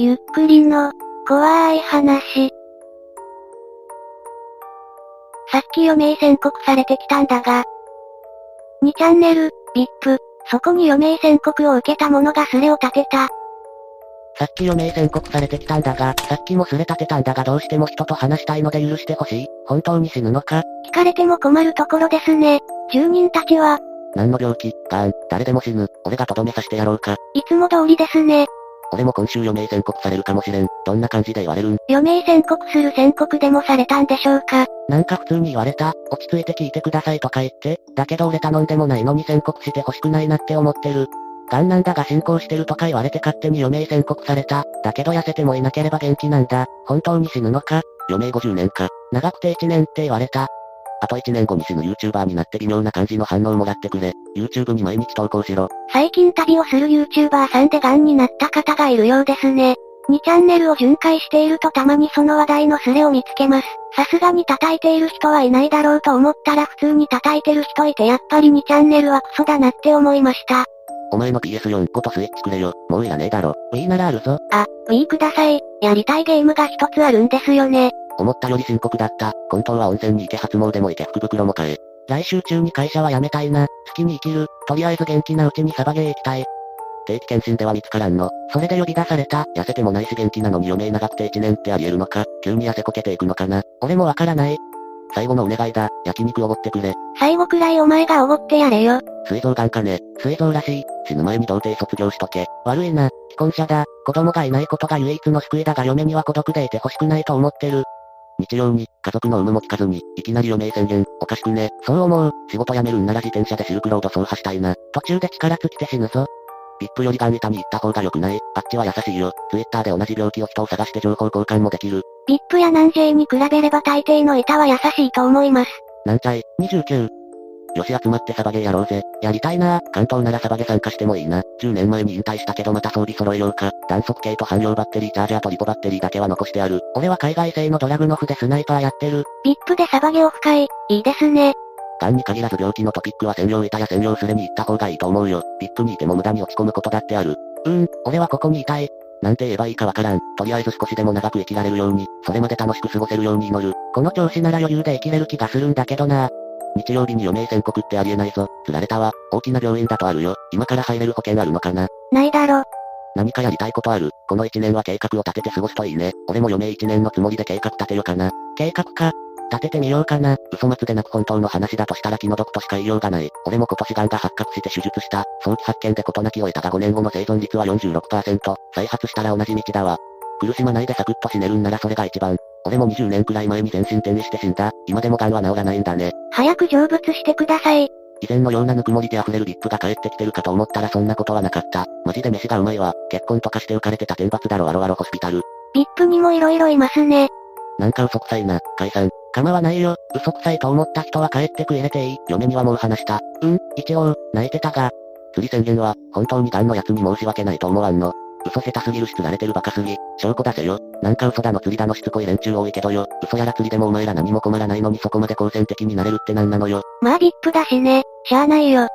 ゆっくりの、怖い話。さっき余命宣告されてきたんだが。2チャンネル、VIP、そこに余命宣告を受けた者がスレを立てた。さっき余命宣告されてきたんだが、さっきもすれ立てたんだがどうしても人と話したいので許してほしい。本当に死ぬのか？聞かれても困るところですね。住人たちは、何の病気、がん、誰でも死ぬ。俺がとどめさせてやろうか？いつも通りですね。俺も今週余命宣告されるかもしれん。どんな感じで言われるん？余命宣告する宣告でもされたんでしょうか？なんか普通に言われた。落ち着いて聞いてくださいとか言って。だけど俺頼んでもないのに宣告してほしくないなって思ってる。癌なんだが進行してるとか言われて勝手に余命宣告された。だけど痩せてもいなければ元気なんだ。本当に死ぬのか？余命50年か。長くて1年って言われた。あと1年後に死ぬ YouTuber になって微妙な感じの反応もらってくれ。YouTube に毎日投稿しろ。最近旅をする YouTuber さんで癌になった方がいるようですね。2チャンネルを巡回しているとたまにその話題のスレを見つけます。さすがに叩いている人はいないだろうと思ったら普通に叩いてる人いてやっぱり2チャンネルはクソだなって思いました。お前の PS4 ごとスイッチくれよ。もういらねえだろ。Wii ならあるぞ。あ、Wii ください。やりたいゲームが一つあるんですよね。思ったより深刻だった。本当は温泉に行け初詣も行け福袋も買え。来週中に会社は辞めたいな。好きに生きる。とりあえず元気なうちにサバゲー行きたい。定期検診では見つからんの。それで呼び出された。痩せてもないし元気なのに余命長くて1年ってあり得るのか急に痩せこけていくのかな俺もわからない。最後のお願いだ。焼肉おごってくれ。最後くらいお前がおごってやれよ。膵臓がんかね。膵臓らしい。死ぬ前に童貞卒業しとけ。悪いな。既婚者だ。子供がいないことが唯一の救いだが嫁には孤独でいて欲しくないと思ってる。日曜に、家族の有無も聞かずに、いきなり余命宣言、おかしくね。そう思う。仕事辞めるんなら自転車でシルクロード走破したいな。途中で力尽きて死ぬぞ。VIP よりガン痛に行った方が良くない。あっちは優しいよ。Twitter で同じ病気を人を探して情報交換もできる。VIP や南 J に比べれば大抵の板は優しいと思います。なんちゃい、29。よし集まってサバゲーやろうぜ。やりたいな関東ならサバゲ参加してもいいな。10年前に引退したけどまた装備揃えようか。弾速系と汎用バッテリーチャージャーとリポバッテリーだけは残してある。俺は海外製のドラグノフでスナイパーやってる。VIP でサバゲオフ会、いいですね。癌に限らず病気のトピックは専用板や専用スレに行った方がいいと思うよ。VIP にいても無駄に落ち込むことだってある。うーん、俺はここにいたい。なんて言えばいいかわからん。とりあえず少しでも長く生きられるように、それまで楽しく過ごせるように祈る。この調子なら余裕で生きれる気がするんだけどな。日曜日に余命宣告ってありえないぞ。釣られたわ。大きな病院だとあるよ。今から入れる保険あるのかなないだろ。何かやりたいことある。この一年は計画を立てて過ごすといいね。俺も余命一年のつもりで計画立てようかな。計画か。立ててみようかな。嘘末でなく本当の話だとしたら気の毒としか言いようがない。俺も今年癌が発覚して手術した。早期発見で事なきを得たが5年後の生存率は46%。再発したら同じ道だわ。苦しまないでサクッと死ねるんならそれが一番。俺も20年くらい前に全身転移して死んだ。今でも癌は治らないんだね。早く成仏してください。以前のようなぬくもりで溢れるリップが帰ってきてるかと思ったらそんなことはなかった。マジで飯がうまいわ。結婚とかして浮かれてた天罰だろアロアロホスピタル。VIP にも色々いますね。なんか嘘くさいな、解散。構わないよ。嘘くさいと思った人は帰ってく入れていい。嫁にはもう話した。うん、一応、泣いてたが。釣り宣言は、本当に癌のやつに申し訳ないと思わんの。嘘下手すぎるし釣られてるバカすぎ。証拠出せよ。なんか嘘だの釣りだのしつこい連中多いけどよ。嘘やら釣りでもお前ら何も困らないのにそこまで好戦的になれるってなんなのよ。まあ VIP だしね。しゃあないよ。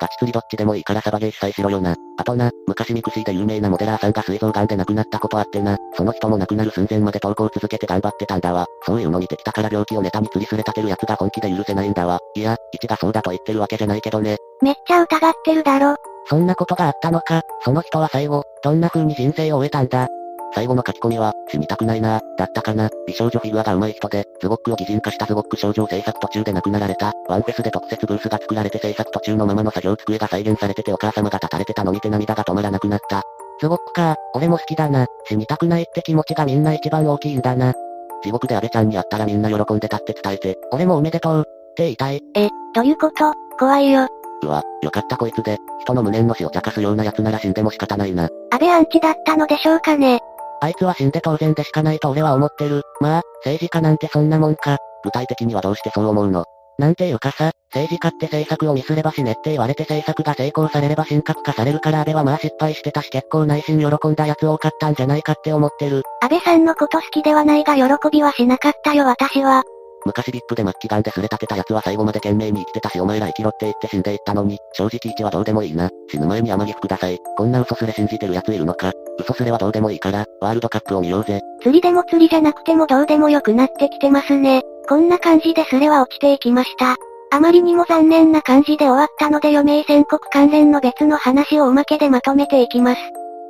ガチ釣りどっちでもいいからサバゲー主催しろよな。あとな、昔ミクシーで有名なモデラーさんが膵臓癌で亡くなったことあってな。その人も亡くなる寸前まで投稿続けて頑張ってたんだわ。そういうの見てきたから病気をネタに釣りスレ立てる奴が本気で許せないんだわ。いや、1がそうだと言ってるわけじゃないけどね。めっちゃ疑ってるだろ。そんなことがあったのか、その人は最後、どんな風に人生を終えたんだ。最後の書き込みは、死にたくないなだったかな。美少女フィギュアが上手い人で、ズゴックを擬人化したズゴック少女を制作途中で亡くなられた。ワンフェスで特設ブースが作られて制作途中のままの作業机が再現されててお母様が立たれてたの見て涙が止まらなくなった。ズゴックか、俺も好きだな。死にたくないって気持ちがみんな一番大きいんだな。地獄で安倍ちゃんに会ったらみんな喜んでたって伝えて、俺もおめでとう。って言いたい。え、どういうこと？怖いよ。うわ、よかったこいつで、人の無念の死を茶化すような奴なら死んでも仕方ないな。安倍アンチだったのでしょうかね。あいつは死んで当然でしかないと俺は思ってる。まあ、政治家なんてそんなもんか。具体的にはどうしてそう思うの？なんていうかさ、政治家って政策をミスれば死ねって言われて政策が成功されれば神格化されるから安倍はまあ失敗してたし結構内心喜んだ奴多かったんじゃないかって思ってる。安倍さんのこと好きではないが喜びはしなかったよ私は。昔ビップで末期癌ですれ立てた奴は最後まで懸命に生きてたしお前ら生きろって言って死んでいったのに、正直一はどうでもいいな。死ぬ前に甘ギフください。こんな嘘すれ信じてる奴いるのか。嘘すれはどうでもいいから、ワールドカップを見ようぜ。釣りでも釣りじゃなくてもどうでもよくなってきてますね。こんな感じでスレは落ちていきました。あまりにも残念な感じで終わったので余命宣告関連の別の話をおまけでまとめていきます。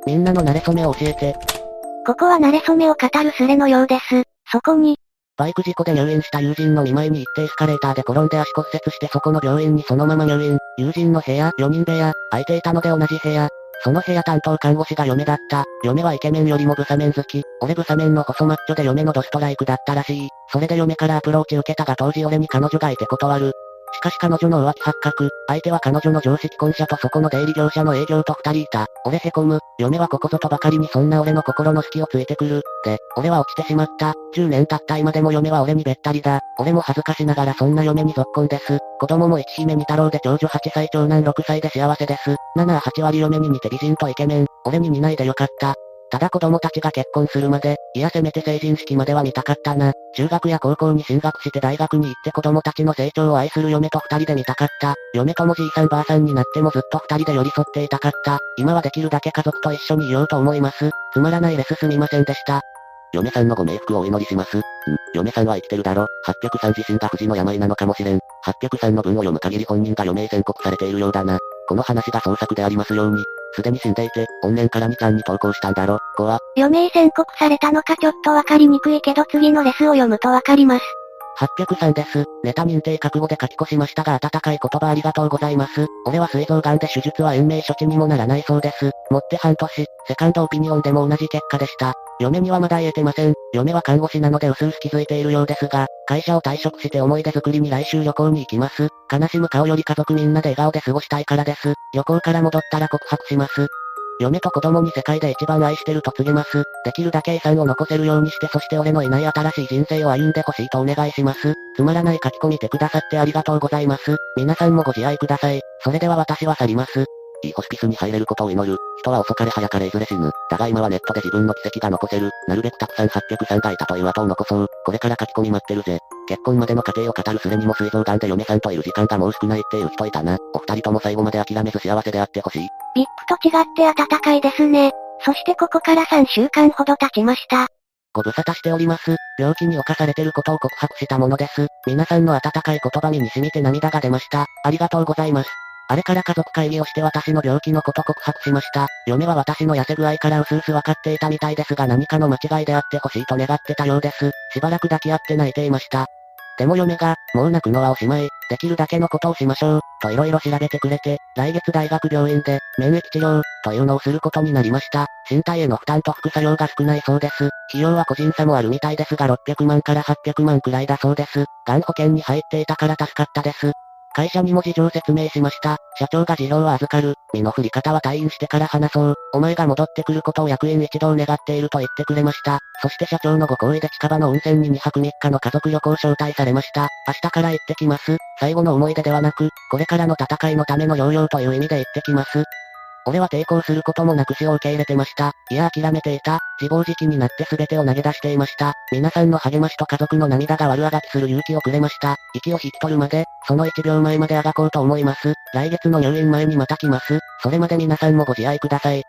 みんなの慣れ初めを教えて。ここは慣れ初めを語るスレのようです。そこに、バイク事故で入院した友人の見舞いに行ってエスカレーターで転んで足骨折してそこの病院にそのまま入院。友人の部屋、4人部屋、空いていたので同じ部屋。その部屋担当看護師が嫁だった。嫁はイケメンよりもブサメン好き。俺ブサメンの細マッチョで嫁のドストライクだったらしい。それで嫁からアプローチ受けたが当時俺に彼女がいて断る。しかし彼女の浮気発覚、相手は彼女の常識婚者とそこの出入り業者の営業と二人いた。俺へこむ、嫁はここぞとばかりにそんな俺の心の隙をついてくる。で、俺は落ちてしまった。10年経った今でも嫁は俺にべったりだ。俺も恥ずかしながらそんな嫁に続婚です。子供も一姫二太郎で長女8歳長男6歳で幸せです。7、8割嫁に似て美人とイケメン。俺に似ないでよかった。ただ子供たちが結婚するまで、いやせめて成人式までは見たかったな。中学や高校に進学して大学に行って子供たちの成長を愛する嫁と二人で見たかった。嫁ともじいさんばあさんになってもずっと二人で寄り添っていたかった。今はできるだけ家族と一緒にいようと思います。つまらないレスすみませんでした。嫁さんのご冥福をお祈りします。ん、嫁さんは生きてるだろ。803自身が不治の病なのかもしれん。803の文を読む限り本人が余命宣告されているようだな。この話が創作でありますように。すでに死んでいて、怨念から2ちゃんに投稿したんだろ、子は。余命宣告されたのかちょっとわかりにくいけど次のレスを読むとわかります。803です。ネタ認定覚悟で書き越しましたが温かい言葉ありがとうございます。俺は膵臓癌で手術は延命処置にもならないそうです。もって半年、セカンドオピニオンでも同じ結果でした。嫁にはまだ言えてません。嫁は看護師なので薄々気づいているようですが、会社を退職して思い出作りに来週旅行に行きます。悲しむ顔より家族みんなで笑顔で過ごしたいからです。旅行から戻ったら告白します。嫁と子供に世界で一番愛してると告げます。できるだけ遺産を残せるようにしてそして俺のいない新しい人生を歩んでほしいとお願いします。つまらない書き込みてくださってありがとうございます。皆さんもご自愛ください。それでは私は去ります。いいホスピスに入れることを祈る。人は遅かれ早かれいずれ死ぬ。だが今はネットで自分の奇跡が残せる。なるべくたくさん803がいたという後を残そう。これから書き込み待ってるぜ。結婚までの過程を語るすれにも膵臓癌で嫁さんといる時間がもう少ないっていう人いたな。お二人とも最後まで諦めず幸せであってほしい。VIP と違って温かいですね。そしてここから3週間ほど経ちました。ご無沙汰しております。病気に侵されてることを告白したものです。皆さんの温かい言葉にに染みて涙が出ました。ありがとうございます。あれから家族会議をして私の病気のこと告白しました。嫁は私の痩せ具合から薄々分かっていたみたいですが何かの間違いであってほしいと願ってたようです。しばらく抱き合って泣いていました。でも嫁が、もう泣くのはおしまい、できるだけのことをしましょう、と色々調べてくれて、来月大学病院で、免疫治療、というのをすることになりました。身体への負担と副作用が少ないそうです。費用は個人差もあるみたいですが600万から800万くらいだそうです。がん保険に入っていたから助かったです。会社にも事情説明しました。社長が事情を預かる。身の振り方は退院してから話そう。お前が戻ってくることを役員一同願っていると言ってくれました。そして社長のご好意で近場の温泉に2泊3日の家族旅行招待されました。明日から行ってきます。最後の思い出ではなく、これからの戦いのための療養という意味で行ってきます。俺は抵抗することもなく死を受け入れてました。いや諦めていた。自暴自棄になって全てを投げ出していました。皆さんの励ましと家族の涙が悪あがきする勇気をくれました。息を引き取るまで、その1秒前まであがこうと思います。来月の入院前にまた来ます。それまで皆さんもご自愛ください。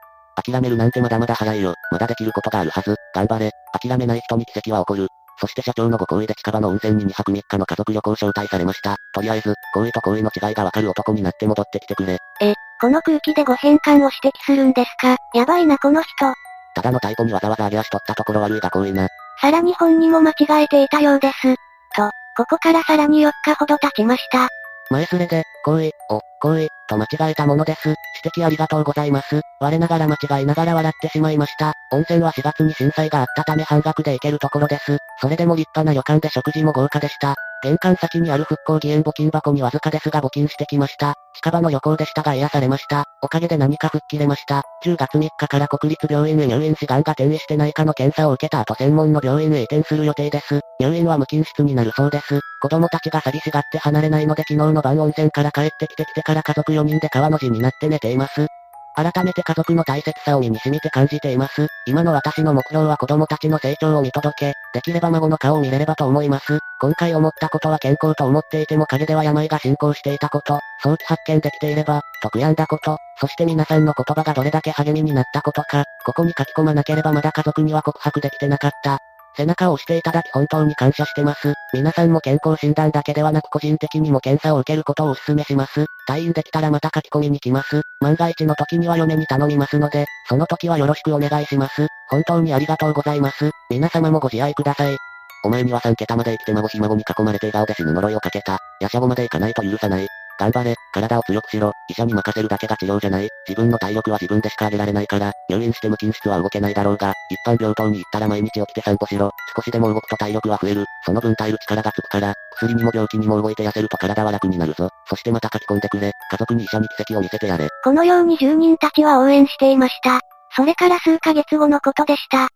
諦めるなんてまだまだ早いよ。まだできることがあるはず。頑張れ。諦めない人に奇跡は起こる。そして社長のご好意で近場の温泉に2泊3日の家族旅行招待されました。とりあえず、行為と行為の違いがわかる男になって戻ってきてくれ。え、この空気でご変換を指摘するんですか？やばいなこの人。ただのタイプにわざわざ上げ足取ったところ悪いが行為な。さらに本にも間違えていたようです。と、ここからさらに4日ほど経ちました。前すれで、行為、を、行為、と間違えたものです。指摘ありがとうございます。我ながら間違いながら笑ってしまいました。温泉は4月に震災があったため半額で行けるところです。それでも立派な旅館で食事も豪華でした。玄関先にある復興義援募金箱にわずかですが募金してきました。近場の旅行でしたが癒されました。おかげで何か吹っ切れました。10月3日から国立病院へ入院し癌が転移してないかの検査を受けた後専門の病院へ移転する予定です。入院は無菌室になるそうです。子供たちが寂しがって離れないので昨日の晩温泉から帰ってきてきてから家族4人で川の字になって寝ています。改めて家族の大切さを身に染みて感じています。今の私の目標は子供たちの成長を見届け、できれば孫の顔を見れればと思います。今回思ったことは健康と思っていても陰では病が進行していたこと、早期発見できていれば、と悔やんだこと、そして皆さんの言葉がどれだけ励みになったことか、ここに書き込まなければまだ家族には告白できてなかった。背中を押していただき本当に感謝してます。皆さんも健康診断だけではなく個人的にも検査を受けることをお勧めします。退院できたらまた書き込みに来ます。万が一の時には嫁に頼みますので、その時はよろしくお願いします。本当にありがとうございます。皆様もご自愛ください。お前には3桁まで生きて孫ひ孫に囲まれて笑顔で死ぬ呪いをかけた。ヤシャゴまで行かないと許さない。頑張れ、体を強くしろ、医者に任せるだけが治療じゃない。自分の体力は自分でしか上げられないから、入院して無菌室は動けないだろうが、一般病棟に行ったら毎日起きて散歩しろ。少しでも動くと体力は増える。その分耐える力がつくから、薬にも病気にも動いて痩せると体は楽になるぞ。そしてまた書き込んでくれ。家族に医者に奇跡を見せてやれ。このように住人たちは応援していました。それから数ヶ月後のことでした。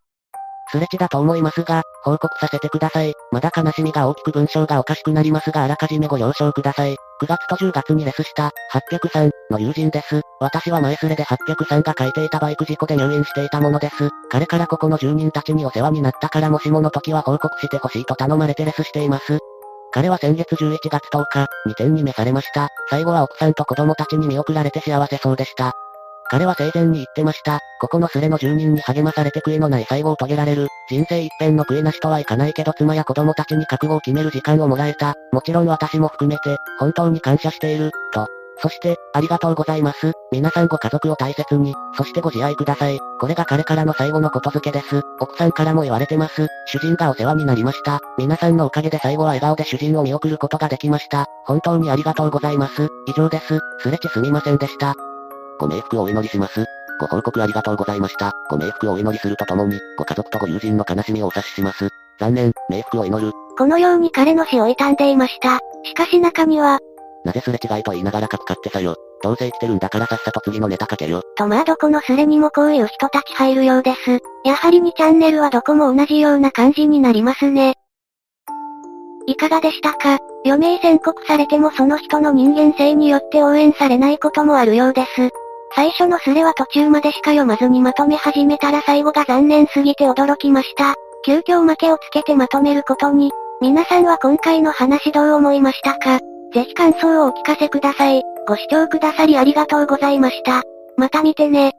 すれ違だと思いますが、報告させてください。まだ悲しみが大きく文章がおかしくなりますがあらかじめご了承ください。9月と10月にレスした803の友人です。私は前すれで803が書いていたバイク事故で入院していたものです。彼からここの住人たちにお世話になったからもしもの時は報告してほしいと頼まれてレスしています。彼は先月11月10日、2点に召されました。最後は奥さんと子供たちに見送られて幸せそうでした。彼は生前に言ってました。ここのスレの住人に励まされて悔いのない最後を遂げられる。人生一辺の悔いなしとはいかないけど妻や子供たちに覚悟を決める時間をもらえた。もちろん私も含めて、本当に感謝している、と。そして、ありがとうございます。皆さんご家族を大切に、そしてご自愛ください。これが彼からの最後のことづけです。奥さんからも言われてます。主人がお世話になりました。皆さんのおかげで最後は笑顔で主人を見送ることができました。本当にありがとうございます。以上です。すれちすみませんでした。ご冥福をお祈りします。ご報告ありがとうございました。ご冥福をお祈りするとともに、ご家族とご友人の悲しみをお察しします。残念、冥福を祈る。このように彼の死を悼んでいました。しかし中には、なぜすれ違いと言いながら書くかってさよ。どうせ生きてるんだからさっさと次のネタ書けよ。とまあどこのスレにもこういう人たち入るようです。やはり2チャンネルはどこも同じような感じになりますね。いかがでしたか？余命宣告されてもその人の人間性によって応援されないこともあるようです。最初のスレは途中までしか読まずにまとめ始めたら最後が残念すぎて驚きました。急遽負けをつけてまとめることに、皆さんは今回の話どう思いましたか？ぜひ感想をお聞かせください。ご視聴くださりありがとうございました。また見てね。